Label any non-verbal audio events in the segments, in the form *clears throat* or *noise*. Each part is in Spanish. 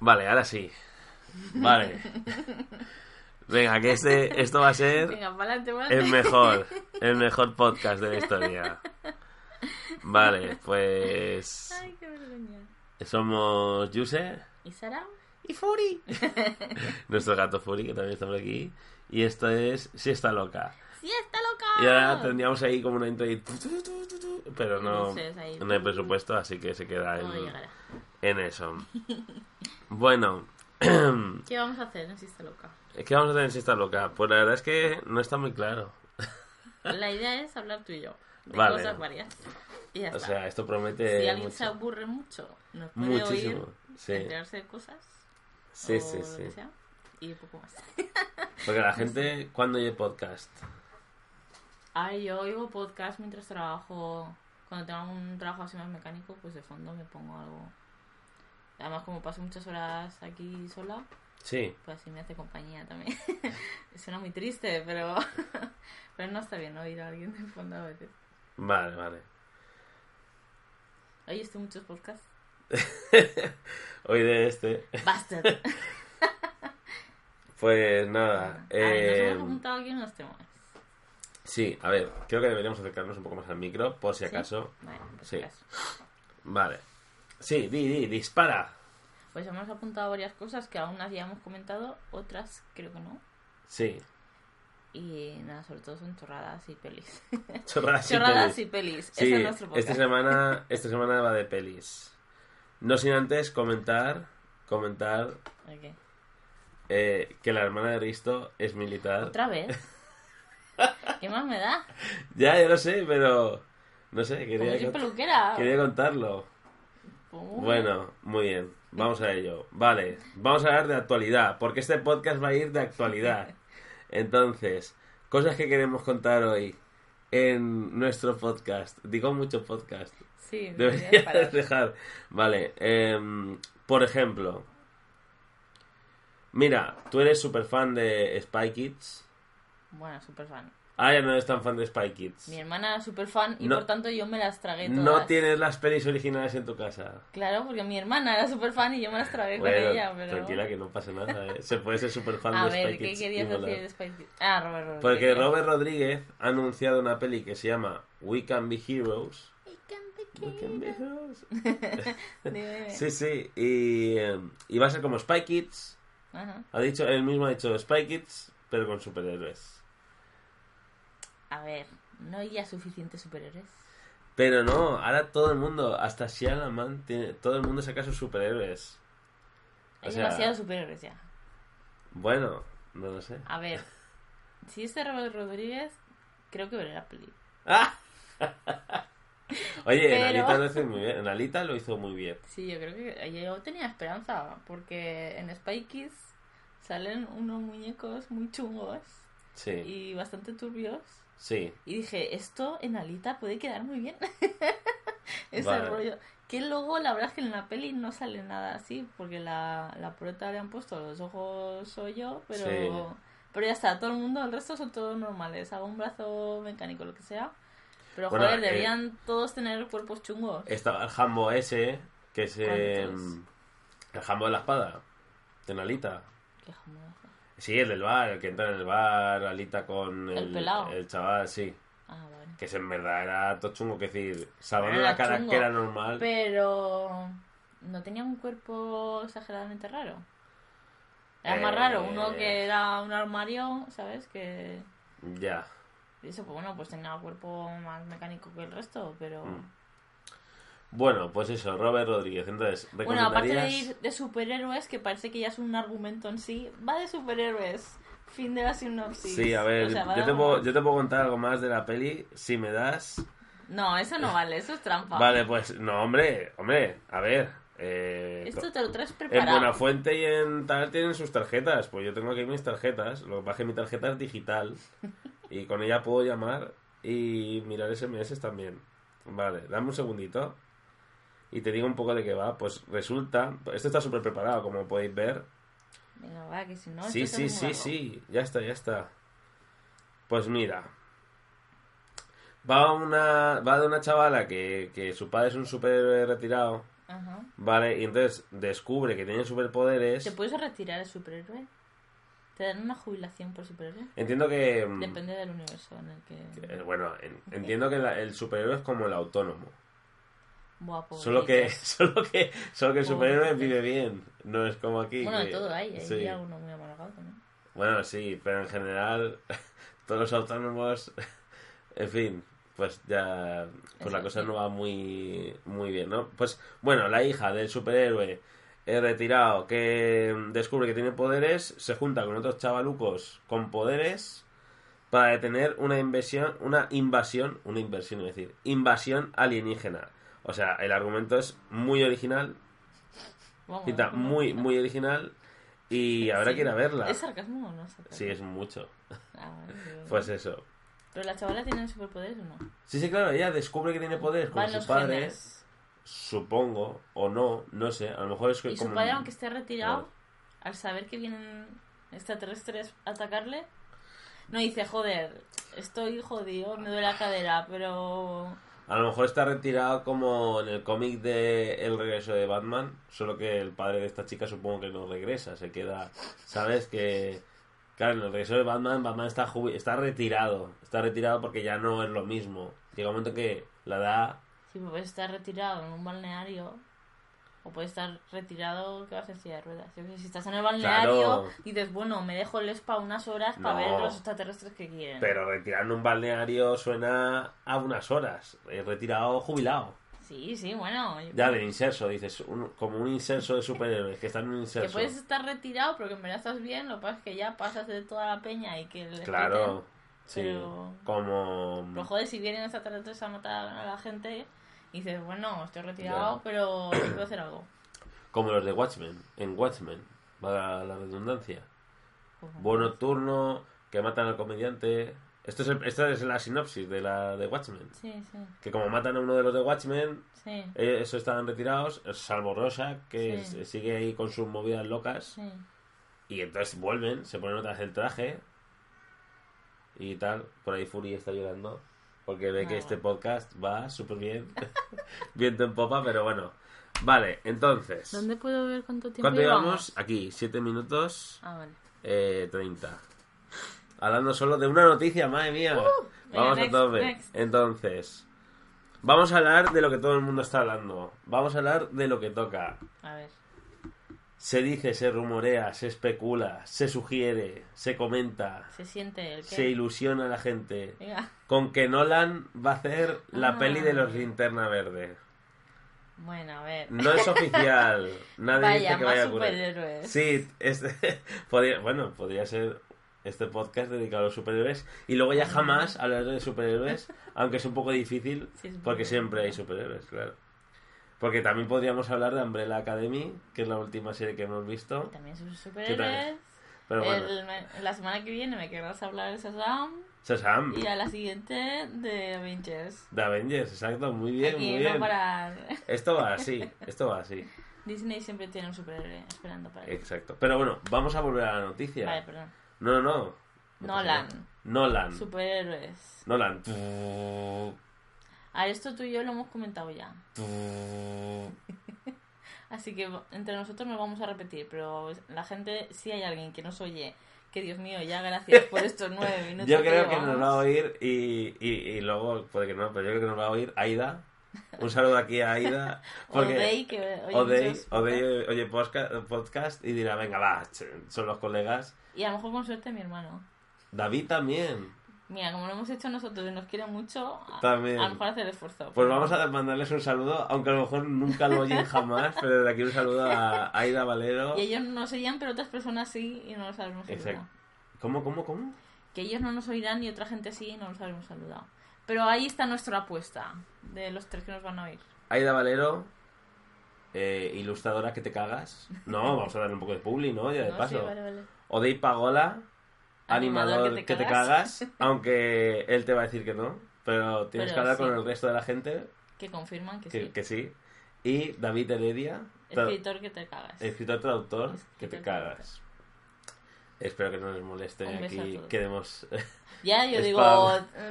Vale, ahora sí. Vale. Venga, que este, esto va a ser Venga, para adelante, para el mejor, el mejor podcast de la historia. Vale, pues Ay, qué vergüenza. somos Yuse ¿Y Sara? y Furi. *laughs* Nuestro gato Furi, que también está por aquí. Y esto es Siesta Loca. ¡Sí, está loca! Y ahora tendríamos ahí como una intro ahí, tu, tu, tu, tu, tu, pero no, ahí. no hay presupuesto, así que se queda No en, llegará. En eso. Bueno, *clears throat* ¿Qué vamos a hacer en Si está loca? ¿qué vamos a hacer en Siesta Loca? Pues la verdad es que no está muy claro. La idea es hablar tú y yo. De Vale. cosas varias. Y ya O está. sea, esto promete si alguien mucho. se aburre mucho, nos puede Muchísimo, oír, sí. enterarse de cosas. Sí, o sí, lo sí. que sea, y poco más. *laughs* Porque la gente, cuando oye podcast? Ay, yo oigo podcast mientras trabajo. Cuando tengo un trabajo así más mecánico, pues de fondo me pongo algo. Además, como paso muchas horas aquí sola, Sí, pues así me hace compañía también. *laughs* Suena muy triste, pero, *laughs* pero no está bien oír a alguien de fondo a veces. vale, vale. ¿Oyes tú muchos podcasts? *laughs* Hoy de este, Bastard. pues nada. A ver, nos eh, hemos apuntado aquí unos temas. sí, a ver, creo que deberíamos acercarnos un poco más al micro, por si ¿Sí? acaso. Vale, pues Sí. acaso. Vale. Sí, di, di, dispara. Pues hemos apuntado varias cosas que algunas ya hemos comentado, otras creo que no. Sí. Y nada, sobre todo son chorradas y pelis. *laughs* Chorradas y pelis. y pelis. Sí, es nuestro podcast. esta semana, esta semana va de pelis. No sin antes comentar, comentar eh, que la hermana de Risto es militar. ¿Otra vez? *laughs* ¿Qué más me da? Ya, ya lo sé, pero no sé, quería, cont- peluquera. quería contarlo. Pues, Bueno, muy bien, vamos a ello. Vale, vamos a hablar de actualidad, porque este podcast va a ir de actualidad. Entonces, cosas que queremos contar hoy en nuestro podcast. Digo mucho podcast. Sí, parar. *laughs* dejar. Vale, em, por ejemplo, mira, tú eres súper fan de Spy Kids. Bueno, súper fan. Ah, ya no eres tan fan de Spy Kids. Mi hermana era súper fan y No- por tanto yo me las tragué todas. No tienes las pelis originales en tu casa. Claro, porque mi hermana era súper fan y yo me las tragué con Bueno, ella, pero... tranquila que no pasa nada, ¿eh? Se puede ser súper fan A de ver, Spy ¿qué Kids. querías molar. decir de Spice Girls? Ah, Robert Rodríguez. Porque Robert Rodríguez ha anunciado una peli que se llama We Can Be Heroes. We Can Be Heroes. *laughs* Dime. Sí, sí, y, eh, y va a ser como Spy Kids. Ajá. Ha dicho, él mismo ha dicho Spy Kids, pero con superhéroes. A ver, ¿no hay ya suficientes superhéroes? Pero no, ahora todo el mundo, hasta Shia Man, tiene, todo el mundo saca sus superhéroes. Hay O sea, demasiados superhéroes ya. Bueno, no lo sé. A ver, *laughs* si es de Robert Rodríguez, creo que veré la peli. ¡Ah! *laughs* Oye, en Alita lo *laughs* hizo muy bien. En Alita lo hizo muy bien. Sí, yo creo que yo tenía esperanza, porque en Spy Kids salen unos muñecos muy chungos Sí, y bastante turbios. Sí. Y dije, esto en Alita puede quedar muy bien. *laughs* Ese Vale. rollo. Que luego, la verdad es que en la peli no sale nada así, porque la, la prota le han puesto los ojos soy yo, pero, Sí. pero ya está, todo el mundo, el resto son todos normales. Hago un brazo mecánico, lo que sea. Pero Bueno, joder, eh, deberían todos tener cuerpos chungos. Estaba el jambo ese, que es eh, ¿Cuántos? el jambo de la espada, de Alita. Qué jamonazo. Sí, el del bar, el que entra en el bar, Alita con El el chaval, sí. Ah, bueno. Que ese en verdad era todo chungo, que decir, salvando la cara chungo, que era normal. Pero no tenía un cuerpo exageradamente raro. Era más Eh, raro, uno que era un armario, ¿sabes? Que Ya. y eso, pues bueno, pues tenía un cuerpo más mecánico que el resto, pero... Mm. Bueno, pues eso, Robert Rodríguez. Entonces, Bueno, aparte de ir de superhéroes, que parece que ya es un argumento en sí, va de superhéroes. Fin de la sinopsis. Sí, a ver, O sea, va yo, te puedo, yo te puedo contar algo más de la peli si me das. No, eso no vale, eso es trampa. Vale, pues no, hombre, hombre, a ver. eh, Esto te lo traes en preparado. Buenafuente y en tal tienen sus tarjetas. Pues yo tengo aquí mis tarjetas. Lo que pasa es que mi tarjeta es digital. *laughs* Y con ella puedo llamar y mirar SMS también. Vale, dame un segundito. Y te digo un poco de qué va. Pues resulta. Esto está súper preparado, como podéis ver. Venga, va, que si no... sí, sí, sí, sí. Ya está, ya está. Pues mira. Va una. Va de una chavala que, que su padre es un súper retirado. Ajá. ¿vale? Y entonces descubre que tiene superpoderes. ¿Te puedes retirar el superhéroe? ¿Te dan una jubilación por superhéroe? Entiendo que... mm, Depende del universo en el que... Bueno, en- entiendo que la- el superhéroe es como el autónomo. Buah, *laughs* Solo que, solo que, solo que el superhéroe vive bien. No es como aquí. Bueno, de que- todo hay. Hay sí. alguno muy amargado también. Bueno, sí, pero en general, *laughs* todos los autónomos, *laughs* en fin, pues ya, pues la cosa no va muy, muy bien, ¿no? Pues bueno, la hija del superhéroe retirado que descubre que tiene poderes, se junta con otros chavalucos con poderes para detener una invasión, una invasión, una inversión, es decir, invasión alienígena. O sea, el argumento es muy original, Vamos, muy, muy original y habrá Sí. a verla. ¿Es sarcasmo o no sarcasmo? Sí, es mucho. Ah, *laughs* Pues eso. ¿Pero la chavala tiene superpoderes o no? Sí, sí, claro, ella descubre que tiene poderes con Van su los padre, genes. supongo, o no, no sé, a lo mejor es que Y su como... padre, aunque esté retirado, al saber que vienen extraterrestres a atacarle, no dice, joder, estoy jodido, me duele la cadera, pero... A lo mejor está retirado como en el cómic de El regreso de Batman, solo que el padre de esta chica supongo que no regresa, se queda, ¿sabes? Que, claro, en el regreso de Batman, Batman está, está retirado, está retirado porque ya no es lo mismo. Llega un momento que la da... Sí, puedes estar retirado en un balneario o puedes estar retirado que vas en silla de ruedas. Si estás en el balneario Claro. dices, bueno, me dejo el spa unas horas para No. ver los extraterrestres que quieren. Pero retirar en un balneario suena a unas horas, retirado jubilado. Sí, sí, bueno. yo- Ya, del inserso, dices, un- como un inserso de superhéroes, que está en un Que inserso. puedes estar retirado, pero que en verdad estás bien, lo que pasa es que ya pasas de toda la peña y que les Claro, sí. pero- Como... Pero joder, si vienen extraterrestres a matar a la gente, dices, bueno, estoy retirado, Ya. pero sí puedo hacer algo. Como los de Watchmen, en Watchmen, va la redundancia. Pues, Buen nocturno, que matan al comediante. Esto es, el- esta es la sinopsis de la de Watchmen. Sí, sí, Que como matan a uno de los de Watchmen, sí, eh, eso están retirados, salvo Rosa, que Sí. sigue ahí con sus movidas locas. sí. Y entonces vuelven, se ponen otra vez el traje y tal. Por ahí Fury está llorando porque ve que este podcast va súper bien. *laughs* Viento en popa, pero bueno. Vale, entonces. ¿Dónde puedo ver cuánto tiempo ¿Cuánto llevamos? Aquí, 7 minutos Ah, vale. eh, 30. Hablando solo de una noticia, madre mía. venga, vamos next, a tope. next. Entonces, vamos a hablar de lo que todo el mundo está hablando. Vamos a hablar de lo que toca. A ver. Se dice, se rumorea, se especula, se sugiere, se comenta, Se siente el que... se ilusiona a la gente Venga. con que Nolan va a hacer la Ah. peli de los Linterna Verde. Bueno, a ver. No es oficial. *laughs* Nadie Vaya, dice que más vaya a ocurrir. superhéroes. Sí, este, *laughs* podría, bueno, podría ser este podcast dedicado a los superhéroes y luego ya jamás hablar de superhéroes, *laughs* aunque es un poco difícil Sí, porque siempre hay superhéroes, claro. Porque también podríamos hablar de Umbrella Academy, que es la última serie que hemos visto. También son superhéroes. Pero bueno, El- la semana que viene me querrás hablar de Shazam Shazam, y a la siguiente de Avengers. de Avengers, exacto, muy bien, Aquí muy no bien. parar. Esto va así, esto va así, Disney siempre tiene un superhéroe esperando para él. exacto. Pero bueno, vamos a volver a la noticia. Vale, perdón. No, no, no. Nolan. Nolan. Superhéroes. Nolan. A ver, esto tú y yo lo hemos comentado ya. *laughs* Así que entre nosotros nos vamos a repetir, pero la gente, si hay alguien que nos oye, que Dios mío, ya gracias por estos nueve *laughs* minutos. Yo creo que nos va a oír y, y, y luego, puede que no, pero yo creo que nos va a oír Aida. Un saludo aquí a Aida. *laughs* Porque Odey, que oye Odey, muchos Odey oye podcast y dirá, venga, va, son los colegas. Y a lo mejor con suerte mi hermano. David también. Mira, como lo hemos hecho nosotros y nos quiere mucho, a, También. a lo mejor hacer el esfuerzo. Pues vamos a mandarles un saludo, aunque a lo mejor nunca lo oyen jamás, pero desde aquí un saludo a Aida Valero. Y ellos no nos oían, pero otras personas sí y no los saludado. Exacto. ¿Cómo, cómo, cómo? Que ellos no nos oirán y otra gente sí y no los habremos saludado. Pero ahí está nuestra apuesta de los tres que nos van a oír. Aida Valero, eh, ilustradora que te cagas. No, vamos a darle un poco de publi, ¿no? Ya de No, sí, paso. vale, vale. Odey Pagola, Animador animador, que que te te, cagas. *laughs* aunque él te va a decir que no, pero tienes Pero que hablar sí. con el resto de la gente Que confirman que, que, sí. que sí. Y David Heredia, Escritor que te cagas. escritor traductor, Escritor que te cagas. Espero que no les moleste aquí. todos. Queremos. *laughs* Ya, yo digo,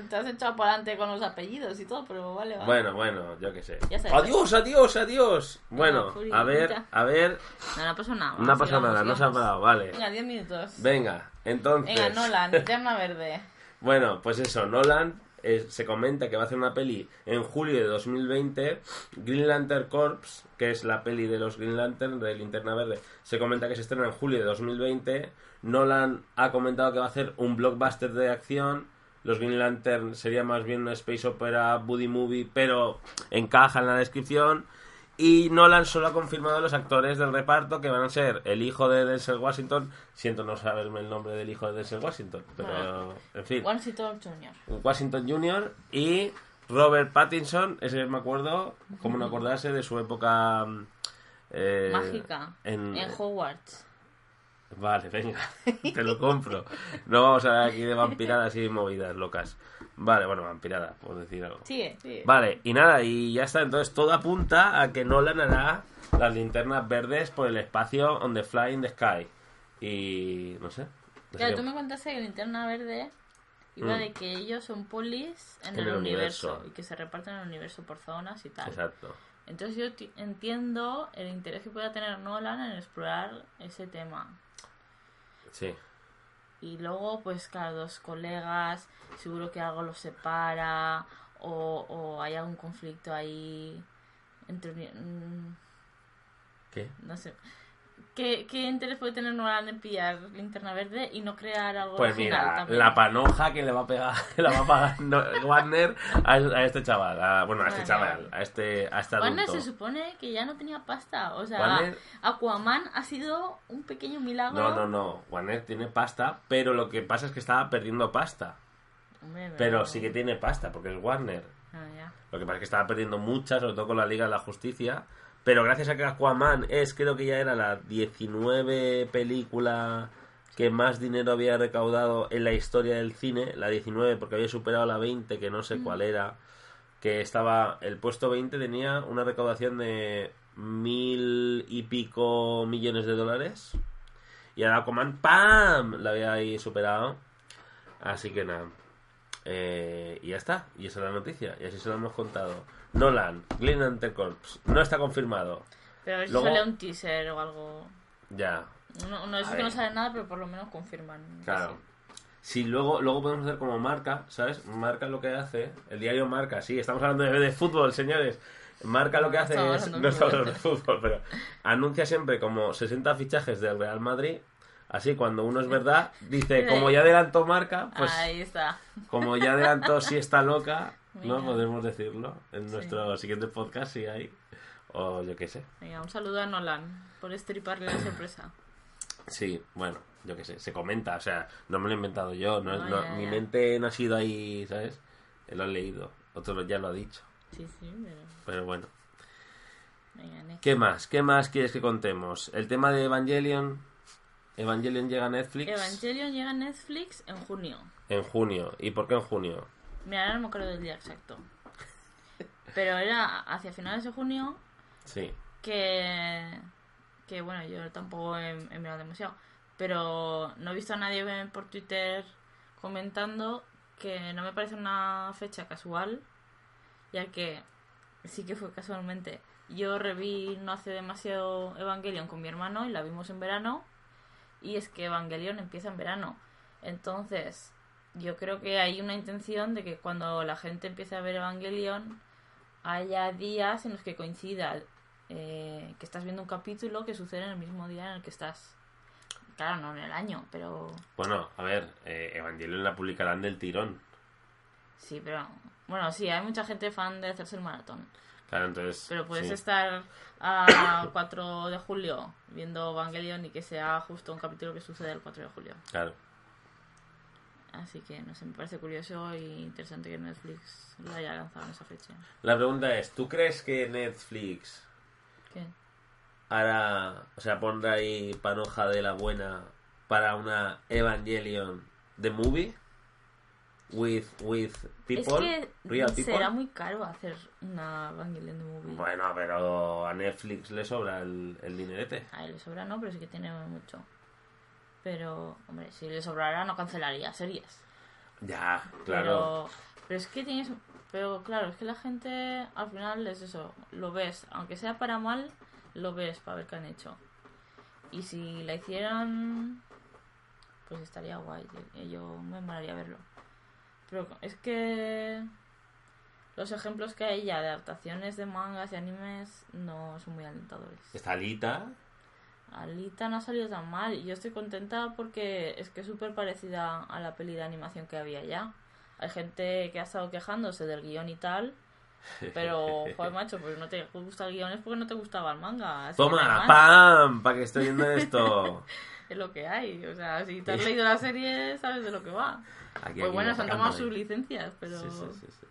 te has echado por adelante con los apellidos y todo, pero vale, vale. Bueno, bueno, yo qué sé. Adiós, adiós, adiós. Bueno, a ver, a ver. No, no pasa nada. No ha pasado nada, no se ha parado, vale. Venga, 10 minutos. Venga, entonces. Venga, Nolan, *laughs* linterna verde. Bueno, pues eso, Nolan se comenta que va a hacer una peli en julio de 2020. Green Lantern Corps, que es la peli de los Green Lantern de Linterna Verde, se comenta que se estrena en julio de 2020. Nolan ha comentado que va a hacer un blockbuster de acción. Los Green Lantern sería más bien una space opera, buddy movie, pero encaja en la descripción. Y Nolan solo ha confirmado a los actores del reparto que van a ser el hijo de Denzel Washington. Siento no saberme el nombre del hijo de Denzel Washington, pero en fin. Washington Jr. Washington Jr. y Robert Pattinson, ese me acuerdo, como no acordarse de su época mm, eh, Mágica. En, En Hogwarts. Vale, venga, *laughs* te lo compro. No vamos a aquí de vampiradas y movidas locas. Vale, bueno, vampirada, por decir algo. Sigue, sigue. Vale, y nada, y ya está. Entonces todo apunta a que Nolan hará las linternas verdes por el espacio on the fly in the sky. Y no sé. no sé Claro, qué- tú me contaste que linterna verde iba Mm. de que ellos son polis en, En el, el universo, universo. y que se reparten el universo por zonas y tal. Exacto. Entonces yo ti- entiendo el interés que pueda tener Nolan en explorar ese tema. Sí. Y luego, pues claro, dos colegas, seguro que algo los separa o, o hay algún conflicto ahí entre... mm, ¿Qué? No sé. ¿Qué, ¿Qué interés puede tener Nolan en pillar linterna verde y no crear algo Pues original mira, también? la panoja que le va a pegar, que *laughs* la va a pagar no- Warner a, a este chaval, a- bueno, a este chaval, a este, a este Warner adulto. se supone que ya no tenía pasta. O sea, Warner- Aquaman ha sido un pequeño milagro. No, no, no, Warner tiene pasta, pero lo que pasa es que estaba perdiendo pasta. Hombre, Pero sí que tiene pasta, porque es Warner. Ah, ya. Lo que pasa es que estaba perdiendo mucha, sobre todo con la Liga de la Justicia. Pero gracias a que Aquaman es, creo que ya era la 19 película que más dinero había recaudado en la historia del cine, la 19 porque había superado la 20, que no sé cuál era, que estaba, el puesto 20 tenía una recaudación de mil y pico millones de dólares. Y ahora Aquaman, ¡pam! La había ahí superado. Así que nada. Eh, y ya está. Y esa es la noticia. Y así se lo hemos contado. Nolan, Green Lantern Corps. No está confirmado. Pero a ver si Luego- sale un teaser o algo. Ya. No, no, A es que no sale nada, pero por lo menos confirman. Claro. sí. Si luego, luego podemos hacer como Marca, ¿sabes? Marca lo que hace. El diario Marca, sí, estamos hablando de, de fútbol, señores. Marca lo que No hace estamos es. hablando No estamos fútbol. hablando de fútbol, pero anuncia siempre como 60 fichajes del Real Madrid. Así, cuando uno es verdad, dice, *laughs* como ya adelantó Marca, pues Ahí está. como ya adelantó si está loca, no podemos decirlo en Sí. nuestro siguiente podcast si hay. O yo qué sé. Venga, un saludo a Nolan por estriparle la sorpresa. Sí, bueno, yo qué sé, se comenta, o sea, no me lo he inventado yo, no, mi ya. mente no ha sido ahí, ¿sabes? Lo he leído, otro ya lo ha dicho, Sí, sí, pero. pero bueno. Venga. ¿Qué más? ¿Qué más quieres que contemos? El tema de Evangelion. Evangelion llega a Netflix Evangelion llega a Netflix en junio. en junio. ¿Y por qué en junio? Mira, ahora no me acuerdo del día exacto. Pero era hacia finales de junio Sí, que. Que bueno, yo tampoco he, he mirado demasiado. Pero no he visto a nadie por Twitter comentando que no me parece una fecha casual, ya que sí que fue casualmente. Yo reví no hace demasiado Evangelion con mi hermano y la vimos en verano. Y es que Evangelion empieza en verano. Entonces, yo creo que hay una intención de que cuando la gente empiece a ver Evangelion haya días en los que coincida eh, que estás viendo un capítulo que sucede en el mismo día en el que estás. Claro, no en el año, pero bueno, a ver, eh, Evangelion la publicarán del tirón. sí, pero bueno, sí, hay mucha gente fan de hacerse el maratón. Claro, entonces... Pero puedes sí. estar a *coughs* 4 de julio viendo Evangelion y que sea justo un capítulo que sucede el 4 de julio. Claro. Así que no sé, me parece curioso y interesante que Netflix lo haya lanzado en esa fecha. La pregunta es, ¿tú crees que Netflix ¿Qué? hará, o sea, pondrá ahí panoja de la buena para una Evangelion the movie with with people, es que real people? será muy caro hacer una Evangelion de movie. Bueno, pero a Netflix le sobra el, el dinerete. A él le sobra no, pero sí que tiene mucho. Pero, hombre, si le sobrara no cancelaría series. Ya, claro. Pero, pero es que tienes... Pero claro, es que la gente al final es eso, lo ves, aunque sea para mal, lo ves para ver qué han hecho. Y si la hicieran, pues estaría guay, yo me molaría verlo. Pero es que los ejemplos que hay ya de adaptaciones de mangas y animes no son muy alentadores. Está Alita. Alita no ha salido tan mal y yo estoy contenta porque es que es súper parecida a la peli de animación que había ya. Hay gente que ha estado quejándose del guion y tal, *laughs* pero, joder, macho, pues no te gusta el guion es porque no te gustaba el manga. Toma. ¡pam! Para que estoy viendo esto. *laughs* Es lo que hay. O sea, si te has leído la serie, sabes de lo que va. Aquí, Pues bueno, se han tomado sus licencias, pero, Sí, sí, sí, sí.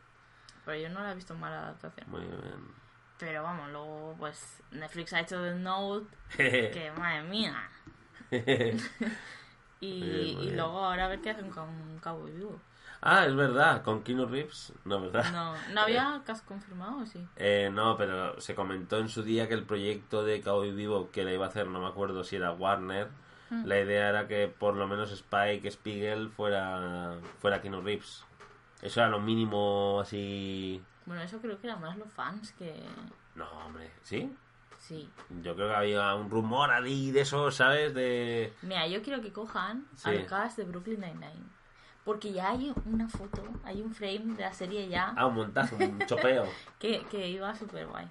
pero yo no la he visto en mala adaptación. Muy bien. Pero vamos, luego, pues Netflix ha hecho The Note, *laughs* que madre mía. *laughs* Y, bien, luego ahora a ver qué hacen con Cabo Vivo. ah, es verdad, con Keanu Reeves. No, ¿verdad? No, ¿no había *laughs* cast confirmado o sí? Eh, no, pero se comentó en su día que el proyecto de Cowboy Vivo que le iba a hacer, no me acuerdo si era Warner, Hmm. la idea era que por lo menos Spike Spiegel fuera, fuera Keanu Reeves. Eso era lo mínimo así... Bueno, eso creo que era más los fans que... No, hombre, ¿sí? Sí. Yo creo que había un rumor ahí de eso, ¿sabes? De... Mira, yo quiero que cojan Sí. al cast de Brooklyn Nine-Nine. Porque ya hay una foto, hay un frame de la serie ya Ah, un montaje, un *laughs* chopeo. que, que iba súper guay.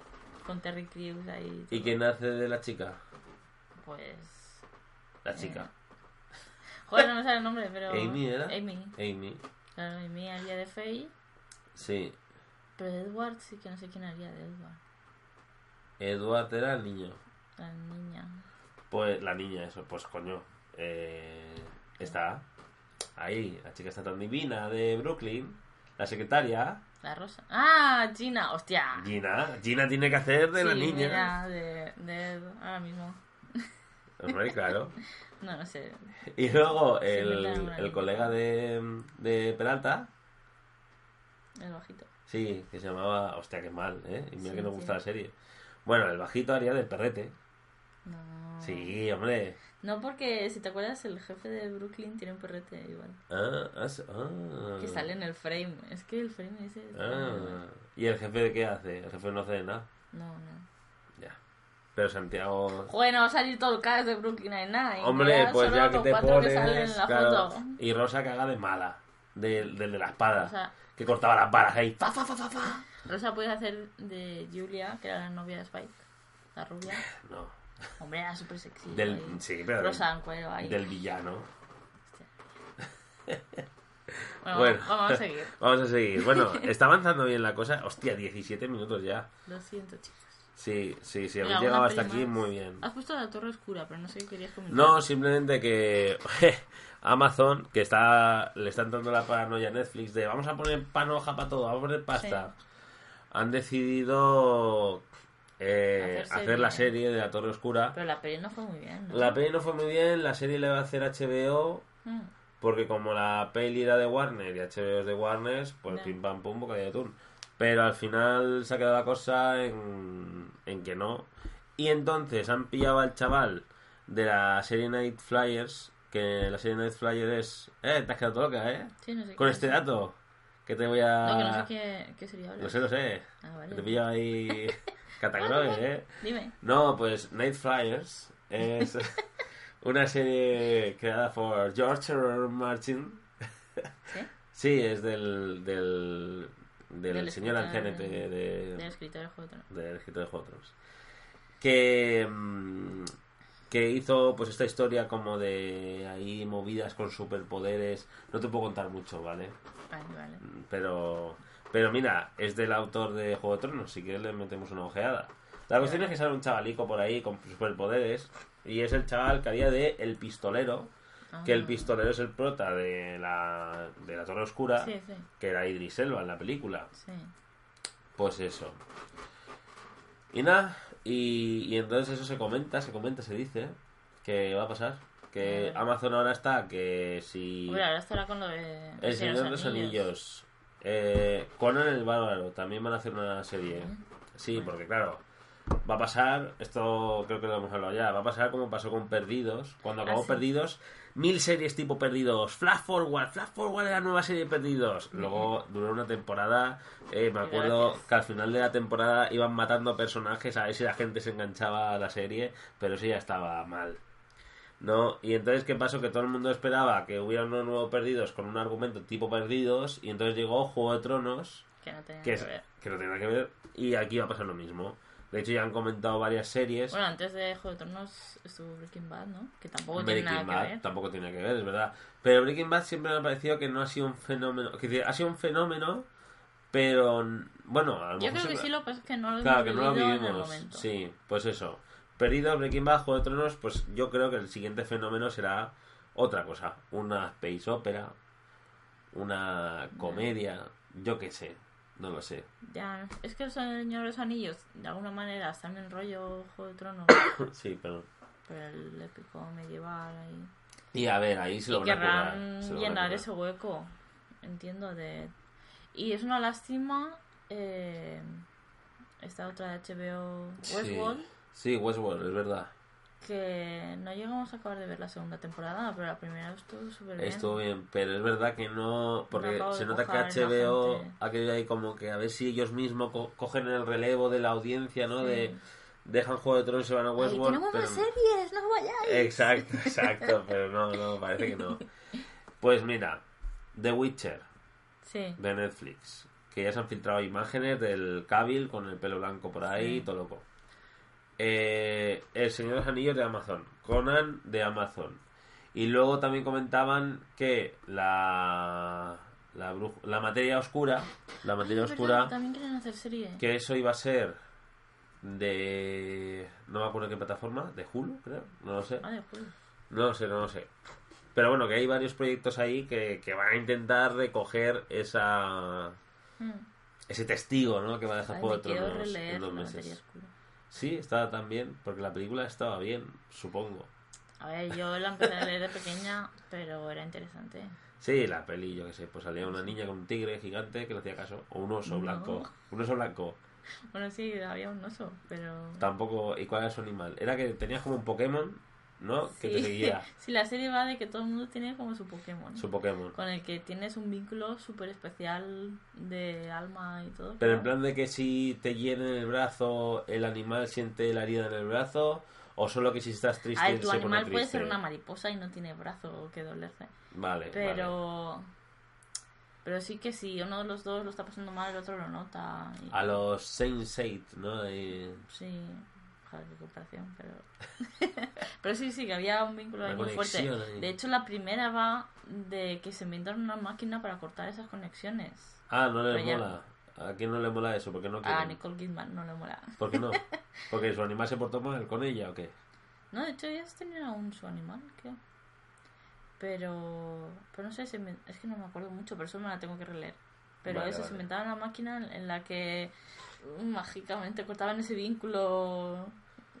Con Terry Crews ahí. ¿Y quién hace de la chica? Pues... La chica. Joder, no me sale el nombre, pero... Amy, ¿era? Amy. Amy. Claro, Amy haría de Faye. Sí. Pero Edward sí que no sé quién haría de Edward. Edward era el niño. La niña. Pues la niña, eso, pues coño. eh, está ahí, la chica está tan divina de Brooklyn, la secretaria, La rosa. ¡Ah! Gina. ¡Hostia! Gina. Gina tiene que hacer de la niña. mira, de, de ahora mismo. Hombre, claro. *laughs* No, no sé. Y luego el, el colega de, de Peralta, El bajito. Sí, que se llamaba. Hostia, qué mal, ¿eh? Y mira Sí, que nos sí. gusta la serie. Bueno, el bajito haría de perrete. No. Sí, hombre. No, porque si te acuerdas, el jefe de Brooklyn tiene un perrete igual. Ah, ah, ah. Que sale en el frame. Es que el frame ese. está- Ah. ¿Y el jefe de qué hace? El jefe no hace nada. No, no. Ya. Pero Santiago. Bueno, va a salir todo el cast de Brooklyn Nine-Nine. Hombre, pues ya que te que pones. en la claro, foto. y Rosa que haga de mala. Del, del de la espada. O sea- que cortaba las balas ahí. Fa, fa, fa, fa, fa. Rosa puede hacer de Julia, que era la novia de Spike. La rubia. No. Hombre, era súper sexy. Del, ahí. sí, pero. Rosa en cuero ahí. Del villano. Bueno, Bueno. vamos a seguir. *laughs* Vamos a seguir. Bueno, *laughs* está avanzando bien la cosa. Hostia, 17 minutos ya. Lo siento, chicos. Sí, sí, sí. Hemos llegado ¿alguna hasta aquí muy bien. Has puesto la torre oscura, pero no sé qué querías comentar. No, simplemente que *laughs* Amazon, que está le está entrando la paranoia a Netflix de vamos a poner panoja para todo, vamos a poner pasta. Han decidido eh, Hacer la serie. de la Torre Oscura. Pero la peli no fue muy bien. ¿no? La peli no fue muy bien, la serie le va a hacer HBO, Mm. porque como la peli era de Warner y HBO es de Warner, pues pim pam pum, bocadillo de atún. Pero al final se ha quedado la cosa en, en que no. Y entonces han pillado al chaval de la serie Night Flyers, que la serie Night Flyers es... Eh, te has quedado loca, ¿eh? Sí, no sé Con este es. dato, que te voy a... No, que no sé qué, qué sería ahora. Lo sé, lo sé. Ah, Que vale. te pillo ahí... *laughs* Catagroe, ¿eh? Dime. No, pues Night Flyers es *laughs* una serie creada por George R. R. Martin. ¿Sí? Sí, es del, del, del, Del señor escritor, ancianete de, Del escritor de Juego de Tronos. del escritor de Juego de Tronos. Que, mm, que hizo pues esta historia como de ahí movidas con superpoderes. No te puedo contar mucho, ¿vale? Vale, vale. Pero, pero mira, es del autor de Juego de Tronos, si quieres le metemos una ojeada. La cuestión es que sale un chavalico por ahí con superpoderes y es el chaval que haría de El Pistolero, que el Ah. pistolero es el prota de la, de la Torre Oscura, Sí, sí, que era Idris Elba en la película. sí. Pues eso. Y nada, y, y entonces eso se comenta, se comenta, se dice que va a pasar. Que. Amazon ahora está, que si... Hombre, ahora estará con lo de... El Señor de los Anillos. Eh, Conan el Bárbaro. También van a hacer una serie. Sí, porque claro, va a pasar, esto creo que lo hemos hablado ya, va a pasar como pasó con Perdidos. Cuando acabó Ah, sí. Perdidos, mil series tipo Perdidos, Flash Forward, Flash Forward la nueva serie de Perdidos. Luego duró una temporada, eh, me acuerdo Gracias. que al final de la temporada iban matando personajes a ver si la gente se enganchaba a la serie, pero eso ya estaba mal. ¿No? Y entonces, ¿qué pasó? Que todo el mundo esperaba que hubiera unos nuevos Perdidos con un argumento tipo Perdidos, y entonces llegó Juego de Tronos, Que no tenía que, ver. no que ver, y aquí va a pasar lo mismo. De hecho, ya han comentado varias series. Bueno, antes de Juego de Tronos estuvo Breaking Bad, ¿no? Que tampoco Breaking tiene nada Bad que ver. tampoco tiene que ver, es verdad. Pero Breaking Bad siempre me ha parecido que no ha sido un fenómeno. Que ha sido un fenómeno, pero bueno, a lo Yo mejor creo que sí, lo que pasa es que no lo Claro, que no lo vivimos. Sí, pues eso. Perdido, Breaking Bad, Juego de Tronos, pues yo creo que el siguiente fenómeno será otra cosa. Una space opera, una comedia, yo qué sé, no lo sé. Ya, es que el Señor de los Anillos, de alguna manera, están en rollo Juego de Tronos, *coughs* sí, pero... pero el épico medieval ahí. Y a ver, ahí se lo y van a currar, querrán se lo van a llenar ese hueco, entiendo, de... Y es una lástima eh, esta otra de HBO Westworld, Sí, sí, Westworld, es verdad. Que no llegamos a acabar de ver la segunda temporada, pero la primera estuvo súper bien. Estuvo bien, pero es verdad que no, porque se nota que HBO ha querido ahí como que a ver si ellos mismos co- cogen el relevo de la audiencia, ¿no? Sí. De dejan Juego de Tronos y se van a Westworld. tenemos pero... más series, no vayáis. Exacto, exacto, pero no, no, parece que no. *laughs* Pues mira, The Witcher Sí, de Netflix, que ya se han filtrado imágenes del Cavill con el pelo blanco por ahí, Sí. todo loco. Eh, el Señor de los Anillos de Amazon, Conan de Amazon. Y luego también comentaban que la la, la materia oscura, la materia es oscura, verdad, También quieren hacer serie. que eso iba a ser de no me acuerdo qué plataforma, de Hulu, creo, no lo sé. Ah, de Julio. No lo sé, no lo sé. Pero bueno, que hay varios proyectos ahí que, que van a intentar recoger esa Mm. ese testigo, ¿no? Que va a dejar Ay, dos la materia meses. Sí, estaba tan bien, porque la película estaba bien, supongo. A ver, yo la empecé a leer de pequeña, pero era interesante. Sí, la peli, yo qué sé, pues salía una niña con un tigre gigante que le hacía caso, o un oso No. blanco. Un oso blanco, Bueno, sí, había un oso, pero... tampoco. ¿Y cuál era su animal? Era que tenías como un Pokémon, ¿no? Que te seguía *laughs* sí, la serie va de que todo el mundo tiene como su Pokémon. su Pokémon. Con el que tienes un vínculo súper especial de alma y todo. Pero en plan de que si te hieren el brazo, el animal siente la herida en el brazo, o solo que si estás triste A ver, tu se pone animal puede triste. ser una mariposa y no tiene brazo que dolerse. Vale, vale. Pero... Pero sí que si uno de los dos lo está pasando mal, el otro lo nota. y- A los Saints 8, ¿no? Sí, joder, qué comparación, pero... *laughs* pero sí, sí, que había un vínculo ahí muy fuerte. ahí. De hecho, la primera va de que se inventaron una máquina para cortar esas conexiones. Ah, no ya- mola. ¿A quién no le mola eso? Porque no A. Nicole Kidman no le mola. ¿Por qué no? *laughs* Porque su animal se portó mal con ella o qué? No, de hecho ellas tenían aún su animal, creo. Pero... Pero no sé, se inven- es que no me acuerdo mucho, pero eso me la tengo que releer. Pero Vale, eso, vale. se inventaban una máquina en- la que mágicamente cortaban ese vínculo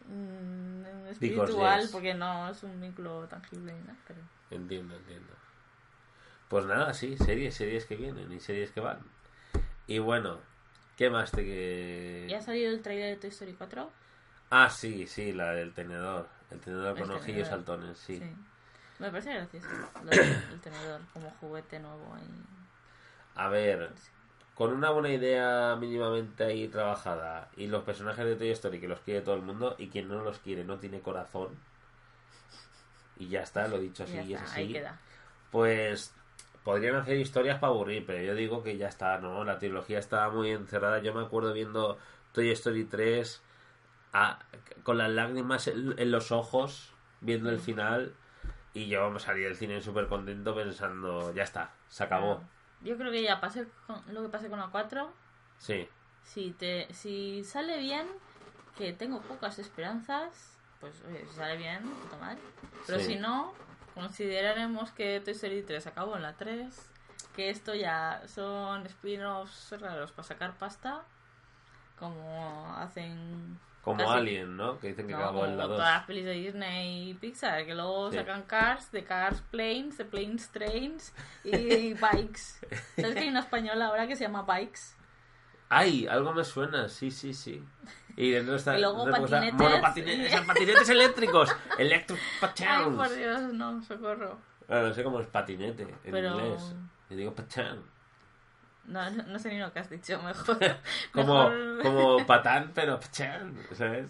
mm, espiritual, porque no es un vínculo tangible nada, pero... Entiendo, entiendo. Pues nada, sí, series, series que vienen y series que van. Y bueno, ¿qué más te que...? ¿Ya ha salido el trailer de Toy Story 4? Ah, sí, sí, la del tenedor. El tenedor El con ojillos saltones, sí. Me parece gracioso el *coughs* tenedor como juguete nuevo ahí. A ver, con una buena idea mínimamente ahí trabajada y los personajes de Toy Story que los quiere todo el mundo y quien no los quiere no tiene corazón y ya está, lo dicho así y es así. queda. Pues podrían hacer historias para aburrir, pero yo digo que ya está, ¿no? La trilogía estaba muy encerrada. Yo me acuerdo viendo Toy Story 3 a- con las lágrimas en, en los ojos, viendo el final, y yo salí del cine súper contento pensando, ya está, se acabó. Yo creo que ya pase con, lo que pase con la 4. Sí, Si, te, si sale bien, que tengo pocas esperanzas, pues oye, si sale bien, puta madre. Pero Sí. si no, consideraremos que Toy Story 3 acabó en la 3, que esto ya son spin-offs raros para sacar pasta, como hacen como Casi. Alien, ¿no? Que dicen que No, acabó en la como 2. todas las pelis de Disney y Pixar, que luego Sí. sacan Cars, de Cars Planes, de Planes Trains y *laughs* Bikes. ¿Sabes que hay una española ahora que se llama Bikes? ¡Ay! Algo me suena, sí, sí, sí. Y dentro está... Y luego cosa, patinetes. monopatinetes, esos patinetes eléctricos. Electric Ay, patins. por Dios, no, socorro. Bueno, no sé cómo es patinete en Pero- inglés. Yo digo patán. No, no, no sé ni lo que has dicho, mejor. *laughs* Como, mejor- como patán, pero ¿sabes?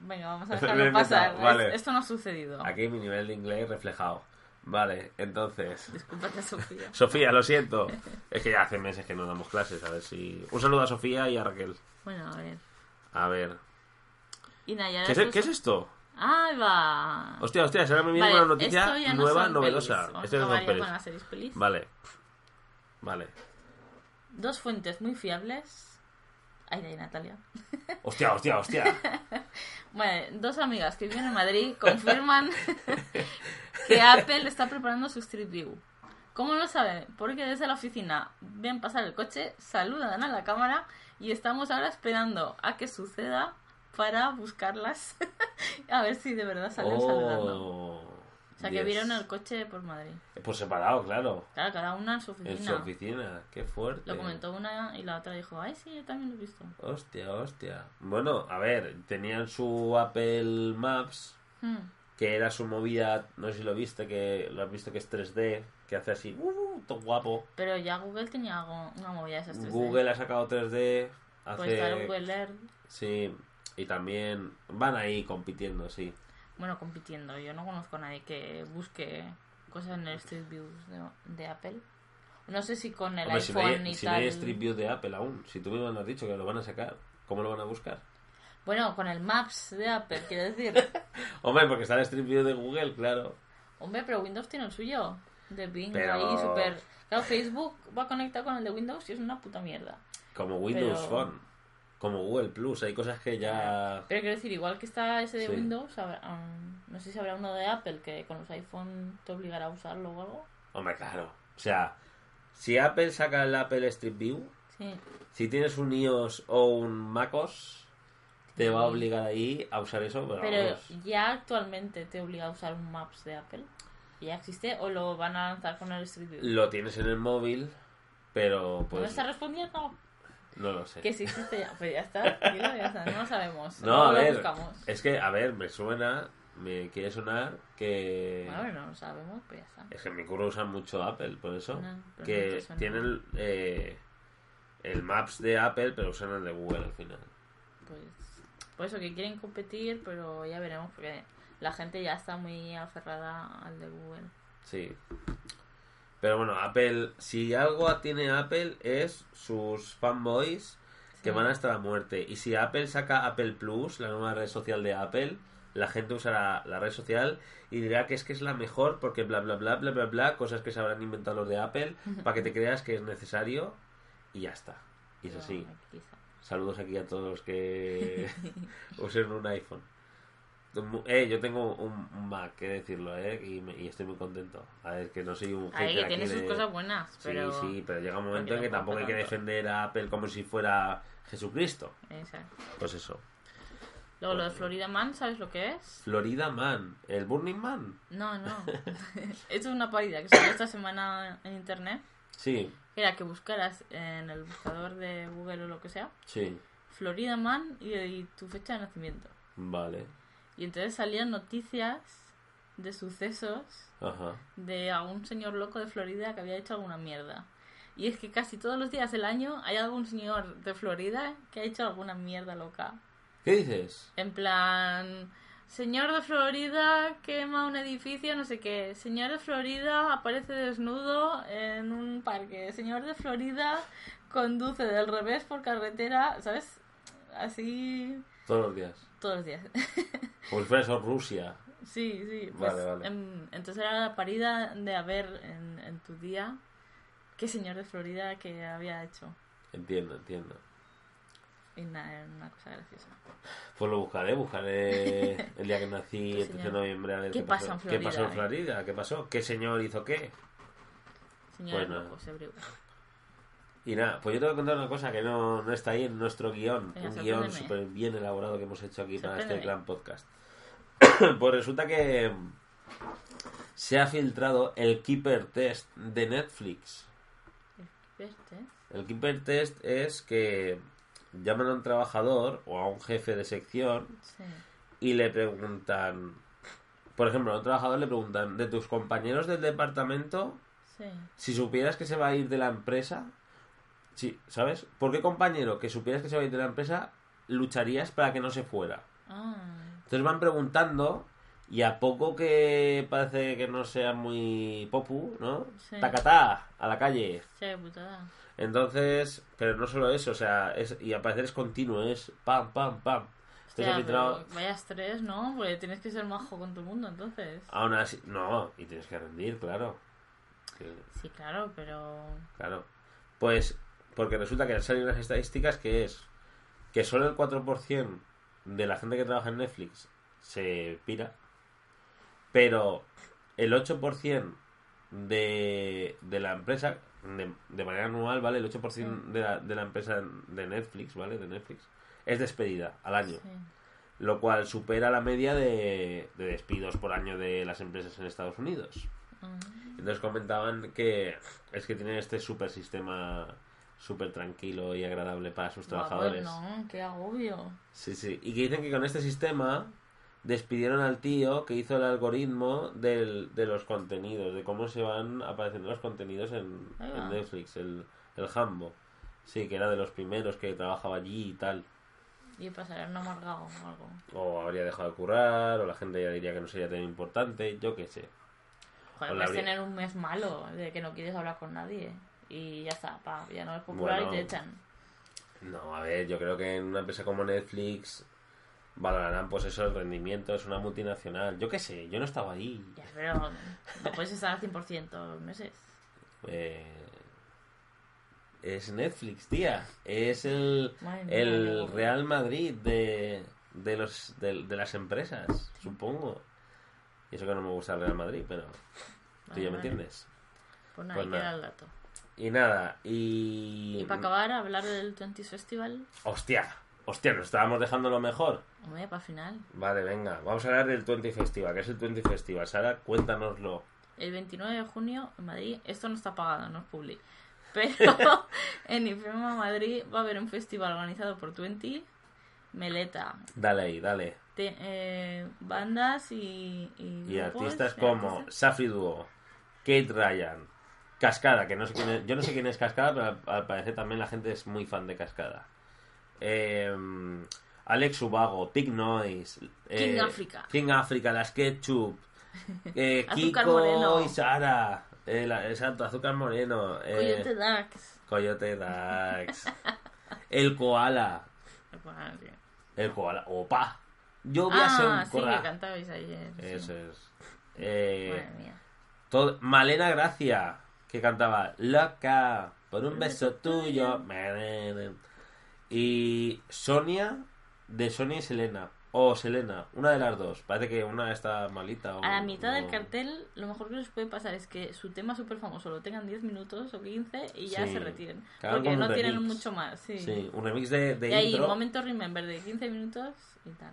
Venga, vamos a dejarlo pasar. Es- vale. Esto no ha sucedido. Aquí mi nivel de inglés reflejado. Vale, entonces... Discúlpate, Sofía. *laughs* Sofía, lo siento. Es que ya hace meses que no damos clases, a ver si... Un saludo a Sofía y a Raquel. Bueno, a ver. A ver. Y Nayara ¿Qué es, puso- ¿qué es esto? ¡Ahí va! Hostia, hostia, ahora me viene Vale, una noticia no nueva, novedosa. Esto no pelis. Vale. Vale. Dos fuentes muy fiables. Aida y Natalia. *laughs* Hostia, hostia, hostia. *laughs* Bueno, dos amigas que viven en Madrid confirman *laughs* que Apple está preparando su Street View. ¿Cómo lo saben? Porque desde la oficina ven pasar el coche, saludan a la cámara y estamos ahora esperando a que suceda para buscarlas. a ver si de verdad salen saludando. O sea, que vieron el coche por Madrid. Por separado, claro. Claro, cada una en su oficina. En su oficina. Qué fuerte. Lo comentó una y la otra dijo, ay, sí, yo también lo he visto. Hostia, hostia. Bueno, a ver, tenían su Apple Maps, Hmm. que era su movida, no sé si lo viste, que lo has visto que es 3D, que hace así, uh, todo guapo. Pero ya Google tenía algo, una movida de esas 3D. Google ha sacado 3D, hace... Pues claro, Google Earth, Sí, y también van ahí compitiendo, sí. Bueno, compitiendo. Yo no conozco a nadie que busque cosas en el Street View de, de Apple. No sé si con el Hombre, si no iPhone hay, y si no tal. hay Street View de Apple aún, si tú mismo me has dicho que lo van a sacar, ¿cómo lo van a buscar? Bueno, con el Maps de Apple, quiero decir. *laughs* Hombre, porque está el Street View de Google, claro. Hombre, pero Windows tiene el suyo. De Bing, Pero- ahí súper. Claro, Facebook va conectado con el de Windows y es una puta mierda. Como Windows Pero- Phone, como Google Plus, hay cosas que ya... Pero quiero decir, igual que está ese de Sí. Windows, habrá- um, no sé si habrá uno de Apple que con los iPhone te obligará a usarlo o algo. Hombre, claro. O sea, si Apple saca el Apple Street View, Sí. si tienes un iOS o un MacOS, te va a obligar ahí a usar eso, pero, ya actualmente te obliga a usar un Maps de Apple. ¿Ya existe o lo van a lanzar con el Street View? Lo tienes en el móvil, pero ¿No pues está respondiendo? No lo sé. Que sí existe ya. Pues ya está, *laughs* tío, ya está. No lo sabemos. No, a lo ver, buscamos. es que, a ver, me suena, me quiere sonar que... Bueno, no lo sabemos, pues ya está. Es que en mi curro usan mucho Apple, por eso. No, que tienen eh, el Maps de Apple, pero usan el de Google al final. Pues por eso que quieren competir, pero ya veremos porque la gente ya está muy aferrada al de Google. Sí. Pero bueno, Apple, si algo tiene Apple es sus fanboys que Sí. van hasta la muerte. Y si Apple saca Apple Plus, la nueva red social de Apple, la gente usará la red social y dirá que es que es la mejor porque bla bla bla bla bla bla, cosas que se habrán inventado los de Apple para que te creas que es necesario y ya está. Y es así. Saludos aquí a todos los que *laughs* usen un iPhone. Eh, yo tengo un, Mac, que decirlo, eh, y, me- y estoy muy contento. A ver, que no soy un hater que tiene sus de- cosas buenas, pero... Sí, sí, pero llega un momento en que tampoco hay que defender a Apple como si fuera Jesucristo. Exacto. Pues eso. Luego lo de Florida Man, ¿sabes lo que es? Florida Man, el Burning Man. No, no. *laughs* *laughs* Esto es una parida que salió esta semana en internet. Sí, Era que buscaras en el buscador de Google o lo que sea, sí, Florida Man y, y tu fecha de nacimiento. vale. Y entonces salían noticias de sucesos Ajá. de algún señor loco de Florida que había hecho alguna mierda. Y es que casi todos los días del año hay algún señor de Florida que ha hecho alguna mierda loca. ¿Qué dices? En plan, señor de Florida quema un edificio, no sé qué. Señor de Florida aparece desnudo en un parque. Señor de Florida conduce del revés por carretera, ¿sabes? Así Todos los días. Todos los días. *laughs* Como si fuera eso Rusia. Sí, sí. Pues, Vale, vale. em, entonces era la parida de haber en, en tu día qué señor de Florida que había hecho. Entiendo, entiendo. Y nada, era una cosa graciosa. Pues lo buscaré, buscaré el día que nací, el 13 de noviembre, a ver ¿Qué qué, pasó. en ¿Qué pasó en Florida, Florida? ¿Qué pasó? ¿Qué señor hizo qué? Señor Bueno. se abrió. Y nada, pues yo te voy a contar una cosa que no, no está ahí en nuestro guion. Venga, un guion súper bien elaborado que hemos hecho aquí para este gran podcast. *clears throat* pues resulta que se ha filtrado el Keeper Test de Netflix. Verte. El Keeper Test es que llaman a un trabajador o a un jefe de sección Sí. y le preguntan, por ejemplo, a un trabajador le preguntan, de tus compañeros del departamento, Sí. si supieras que se va a ir de la empresa, sí, ¿sabes? ¿Por qué compañero que supieras que se va a ir de la empresa lucharías para que no se fuera? Ah. Entonces van preguntando y a poco que parece que no sea muy popu, ¿no? Sí. Tacatá, a la calle. Sí, putada. Entonces, pero no solo eso, o sea, es, y al parecer es continuo, es pam, pam, pam. Hostia, pero vaya estrés, ¿no? Porque tienes que ser majo con tu mundo, entonces. Aún así, no, y tienes que rendir, claro. Que- Sí, claro, pero... Claro. Pues, porque resulta que han salido unas estadísticas que es que solo el 4% de la gente que trabaja en Netflix se pira, pero el 8% de, de la empresa, de, de manera anual, ¿vale? El 8% de la, de la empresa de Netflix, ¿vale? De Netflix, es despedida al año. Sí. Lo cual supera la media de, de despidos por año de las empresas en Estados Unidos. Entonces comentaban que es que tienen este super sistema súper tranquilo y agradable para sus pues trabajadores. no, qué agobio. Sí, sí. Y que dicen que con este sistema despidieron al tío que hizo el algoritmo del, de los contenidos, de cómo se van apareciendo los contenidos en. Netflix, el, el Hambo. Sí, que era de los primeros que trabajaba allí y tal. Y pasarán amargado o algo. O habría dejado de currar, o la gente ya diría que no sería tan importante, yo qué sé. Joder, puedes habría- tener un mes malo de que no quieres hablar con nadie. Y ya está, pa, ya no es popular Bueno. y te echan. No, a ver, yo creo que en una empresa como Netflix valorarán pues eso, el rendimiento, es una multinacional. Yo qué sé, yo no estaba ahí. Ya, pero no puedes estar al 100% los meses. Eh, es Netflix, tía. Es el, el Real Madrid de, de, los, de, de las empresas, supongo. Y eso que no me gusta el Real Madrid, pero tú Vale, ya me entiendes. Pues nada, Pues nada. queda el dato. Y nada, y... Y para acabar, hablar del 20 Festival. Hostia, hostia, nos estábamos dejando lo mejor. Hombre, para final. Vale, venga, vamos a hablar del 20 Festival. ¿Qué es el 20 Festival? Sara, cuéntanoslo. El 29 de junio en Madrid, esto no está pagado, no es public. *laughs* Pero *laughs* en IFEMA Madrid va a haber un festival organizado por 20, Meleta, Dale ahí, dale. te- eh, bandas y, y, Y grupos, artistas y como. Safri Duo, Kate Ryan, Cascada, que no sé quién es, yo no sé quién es Cascada, pero al, al parecer también la gente es muy fan de Cascada. Eh, Alex Ubago, Tig Noise, King eh, Africa. King Africa, las Ketchup, eh, *laughs* Azúcar Kiko Moreno. y Sara, eh, la- exacto, Azúcar Moreno, eh, Coyote Dax. Coyote Dax, *laughs* El Koala, sí. El Koala, Opa. Yo voy a ser Ah, un sí, koala. que cantabais ayer. sí. Eso es. Eh, Madre mía. todo- Malena Gracia, que cantaba Loca, por un Un beso beso tuyo. Y Sonia, de Sonia y Selena. O Selena, una de las dos. Parece que una está malita. O, A la mitad del cartel, lo mejor que les puede pasar es que su tema súper famoso lo tengan 10 minutos o 15 y ya Sí. se retiren. Porque no tienen mucho más. Sí. Sí, un remix de, de y ahí, intro. momento remember de 15 minutos y tal.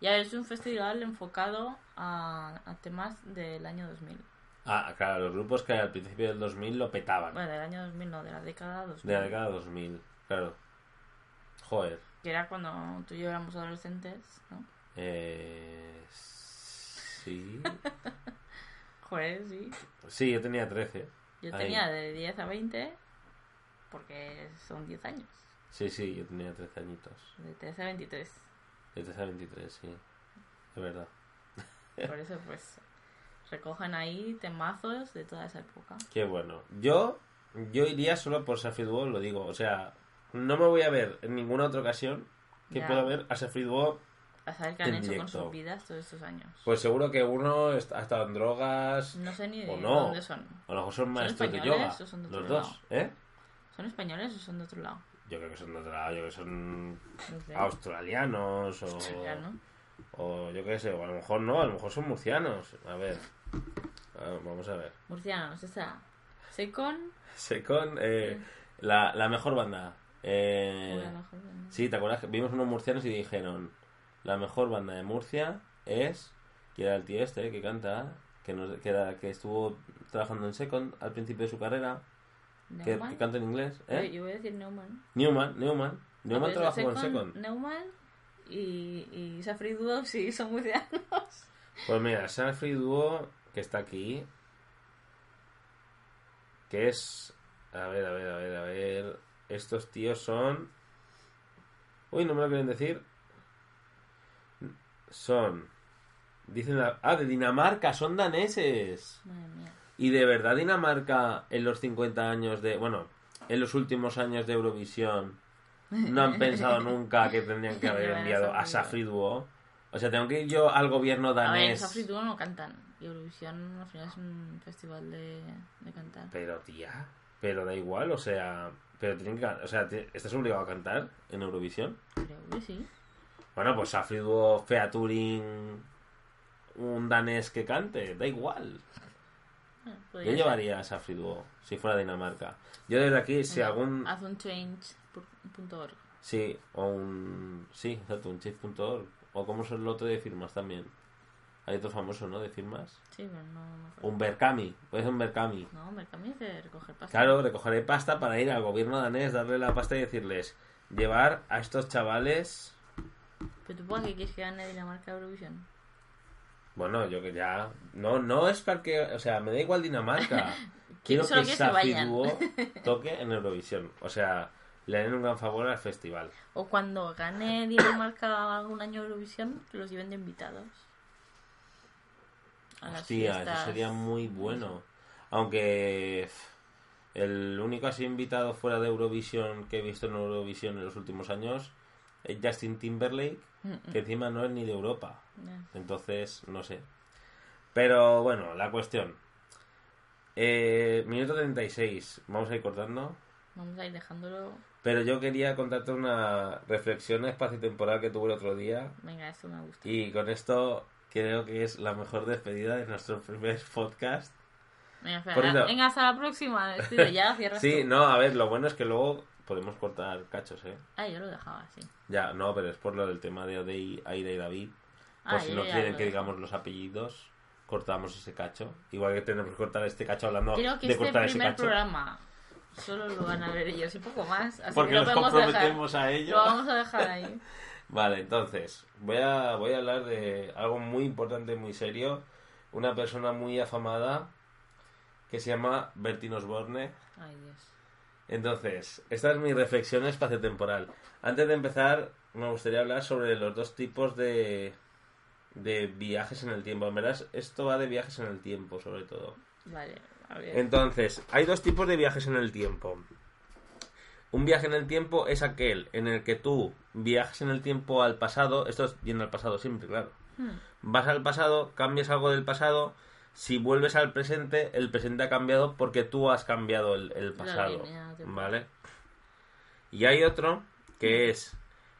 Y a ver, es un festival enfocado a, a temas del año 2000. Ah, claro, los grupos que al principio del 2000 lo petaban. Bueno, del año 2000, no, de la década 2000. De la década 2000, claro. Joder. Que era cuando tú y yo éramos adolescentes, ¿no? Eh, sí. *laughs* Joder, sí. Sí, yo tenía 13. Yo Ahí. tenía de 10 a 20 porque son 10 años. Sí, sí, yo tenía 13 añitos. De 13 a 23. De 13 a 23, sí. Es verdad. Por eso, pues, recogen ahí temazos de toda esa época. Qué bueno. Yo, yo iría solo por Safri Duo, lo digo. O sea, no me voy a ver en ninguna otra ocasión que Ya. pueda ver a Safri Duo. A saber qué han hecho con directo. sus vidas todos estos años. Pues seguro que uno ha estado en drogas. No sé ni de no. dónde son. A lo mejor son maestros de yoga. o son de otro Los dos, lado? ¿eh? ¿Son españoles o son de otro lado? Yo creo que son de otro lado, yo creo que son No sé. australianos o, Ya, ¿no? o yo qué sé, o a lo mejor no, a lo mejor son murcianos. A ver, Vamos a ver. Murcianos, está. Secon. Secon, eh, la, la mejor banda. Eh, Uy, a lo mejor no. sí, ¿te acuerdas? que Vimos unos murcianos y dijeron, la mejor banda de Murcia es, que era el tío este que canta, que, nos, que, era, que estuvo trabajando en Second al principio de su carrera, que, Neumann. que canta en inglés. Yo- ¿eh? Yo voy a decir Neumann. Newman, Newman. Neumann Pues trabajó con Second. Neumann y, y Safri Duo sí son muy cercanos. Pues mira, Sanfrey Duo, que está aquí, que es... A ver, a ver, a ver, a ver... Estos tíos son... Uy, no me lo quieren decir. Son... Dicen... Ah, de Dinamarca, son daneses. Madre mía. Y de verdad Dinamarca en los 50 años de... Bueno, en los últimos años de Eurovisión no han pensado *laughs* nunca que tendrían que haber a enviado a Safri Duo. O sea, tengo que ir yo al gobierno A ver, danés. Safri Duo no cantan. Y Eurovisión al final es un festival de, de cantar. Pero tía, pero da igual, o sea, pero tienen que, o sea, ¿estás obligado a cantar en Eurovisión? Creo que sí. Bueno, pues Safri Duo, Featuring, un danés que cante, da igual. Bueno, Yo podría ser. llevaría a Safri Duo si fuera Dinamarca. Yo desde aquí, si algún, Haz un change.org. sí, o un, sí, exacto, un chip.org, o como es el lote de firmas también. Hay otro famoso, ¿no? De firmas. Sí, pero no. Un Berkami, puede ser un Berkami. No, Mercami es de recoger pasta. Claro, recogeré pasta para ir al gobierno danés, darle la pasta y decirles, llevar a estos chavales, Pero tú, ¿para qué quieres que gane Dinamarca Eurovisión? bueno, yo que ya, no, no es para que, o sea, me da igual Dinamarca, *laughs* quiero que que se Safi vayan. Duo *laughs* toque en Eurovisión, o sea, le den un gran favor al festival. O cuando gane Dinamarca algún año Eurovisión, que los lleven de invitados. A Hostia, eso sería muy bueno. Aunque el único así invitado fuera de Eurovisión que he visto en Eurovisión en los últimos años es Justin Timberlake, que encima no es ni de Europa. Entonces, no sé. Pero bueno, la cuestión. Eh, minuto 36. Vamos a ir cortando. Vamos a ir dejándolo. Pero yo quería contarte una reflexión espacio-temporal que tuve el otro día. Venga, esto me gusta. Y con esto creo que es la mejor despedida de nuestro primer podcast. Venga, espera, venga, hasta la próxima. Ya *laughs* cierras Sí, tú. no, a ver, lo bueno es que luego podemos cortar cachos, ¿eh? Ah, yo lo dejaba así. Ya, no, pero es por lo del tema de Odey, Aida y David. Por Ah, si no quieren que digamos los apellidos, cortamos ese cacho. Igual que tenemos que cortar este cacho hablando Creo que de este cortar ese primer cacho. programa solo lo van a ver ellos y poco más. Así Porque que lo nos podemos dejar. comprometemos a ello. Lo vamos a dejar ahí. *laughs* Vale, entonces, voy a, voy a hablar de algo muy importante, muy serio. Una persona muy afamada que se llama Bertín Osborne. Ay, Dios. Entonces, esta es mi reflexión espaciotemporal. Antes de empezar, me gustaría hablar sobre los dos tipos de, de viajes en el tiempo. En verdad, esto va de viajes en el tiempo, sobre todo. Vale, a ver. Entonces, hay dos tipos de viajes en el tiempo. Un viaje en el tiempo es aquel en el que tú viajas en el tiempo al pasado. Esto es yendo al pasado siempre, claro. Hmm. Vas al pasado, cambias algo del pasado. Si vuelves al presente, el presente ha cambiado porque tú has cambiado el, pasado. línea. ¿Vale? Y hay otro que es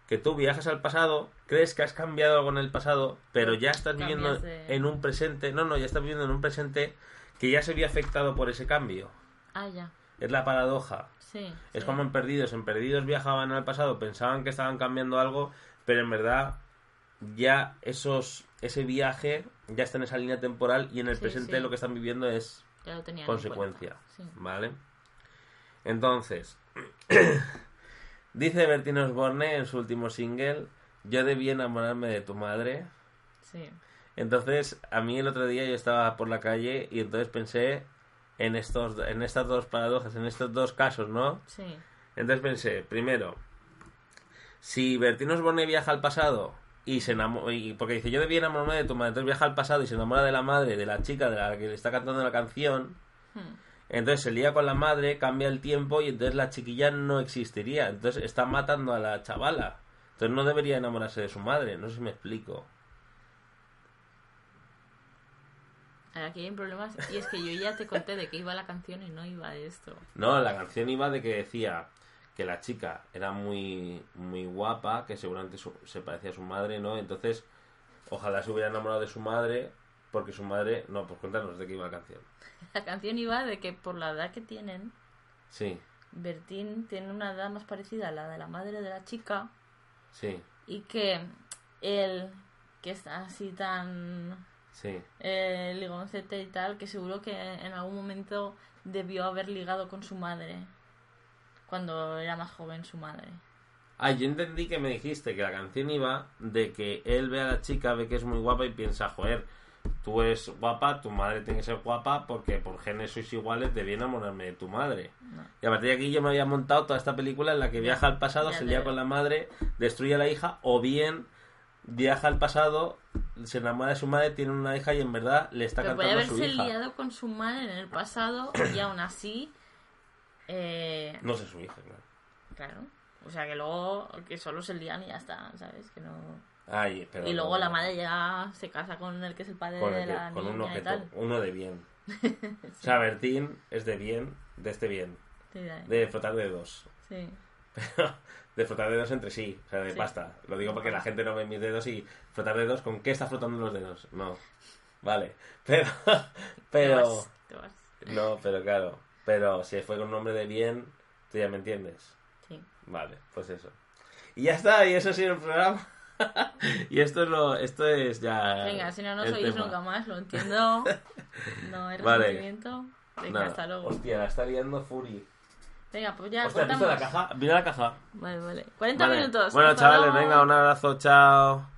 que tú viajas al pasado, crees que has cambiado algo en el pasado, pero ya estás viviendo de- en un presente. No, no, ya estás viviendo en un presente que ya se vio afectado por ese cambio. Ah, ya. Es la paradoja. Sí. Es sí. como en Perdidos. En Perdidos viajaban al pasado, pensaban que estaban cambiando algo, pero en verdad ya esos ese viaje ya está en esa línea temporal y en el Sí, presente lo que están viviendo es en consecuencia. ¿Vale? Entonces, *clears throat* dice Bertín Osborne en su último single, yo debí enamorarme de tu madre. Sí. Entonces, a mí el otro día yo estaba por la calle y entonces pensé en estos en estas dos paradojas, en estos dos casos, ¿no? Sí. Entonces pensé, primero, si Bertín Osborne viaja al pasado y se enamora, y porque dice yo debí enamorarme de tu madre, entonces viaja al pasado y se enamora de la madre, de la chica de la que le está cantando la canción, Hmm. entonces se lía con la madre, cambia el tiempo y entonces la chiquilla no existiría, entonces está matando a la chavala, entonces no debería enamorarse de su madre, no sé si me explico. Ahora, Aquí hay un problema y es que yo ya te conté de que iba la canción y no iba de esto. No, la canción iba de que decía que la chica era muy muy guapa, que seguramente su- se parecía a su madre, ¿no? Entonces, ojalá se hubiera enamorado de su madre, porque su madre... No, pues cuéntanos de qué iba la canción. La canción iba de que por la edad que tienen, Sí, Bertín tiene una edad más parecida a la de la madre de la chica sí, y que él, que está así tan sí. eh, ligoncete y tal, que seguro que en algún momento debió haber ligado con su madre cuando era más joven su madre. Ah, yo entendí que me dijiste que la canción iba de que él ve a la chica, ve que es muy guapa y piensa, joder, tú eres guapa, tu madre tiene que ser guapa porque por genes sois iguales, debí enamorarme de tu madre. No. Y a partir de aquí yo me había montado toda esta película en la que viaja al pasado, ya se lía con la madre, destruye a la hija, o bien viaja al pasado, se enamora de su madre, tiene una hija y en verdad le está Pero puede cantando a su haberse hija. liado con su madre en el pasado y aún así. eh, No sé su hija, claro. Claro. O sea que luego que solo se lían y ya está, ¿sabes? Que no... Ay, pero y luego no- la madre ya se casa con el que es el padre de el que- la con un niña y objeto, tal. uno de bien. *laughs* O sea, Bertín es de bien, de este bien, Sí, de- de frotar dedos. sí. Pero de frotar dedos entre sí, o sea, de Sí. pasta. Lo digo porque la gente no ve mis dedos y frotar dedos, ¿con qué está frotando los dedos? No. Vale. *laughs* Pero, Te pero, vas, te vas. no, pero claro. Pero si fue con un nombre de bien, tú ya me entiendes. Sí. Vale, pues eso. Y ya está, y eso ha sido el programa. *laughs* y esto es lo, esto es ya. Venga, si no nos oís tema. nunca más, lo *laughs* entiendo. No hay Vale. resentimiento. Venga, Nada. hasta luego. Hostia, la está liando Fury. Venga, pues ya Hostia, ¿has visto la caja? Mira la caja. Vale, vale. 40 Vale. minutos. Bueno, hasta chavales, luego. venga, un abrazo, chao.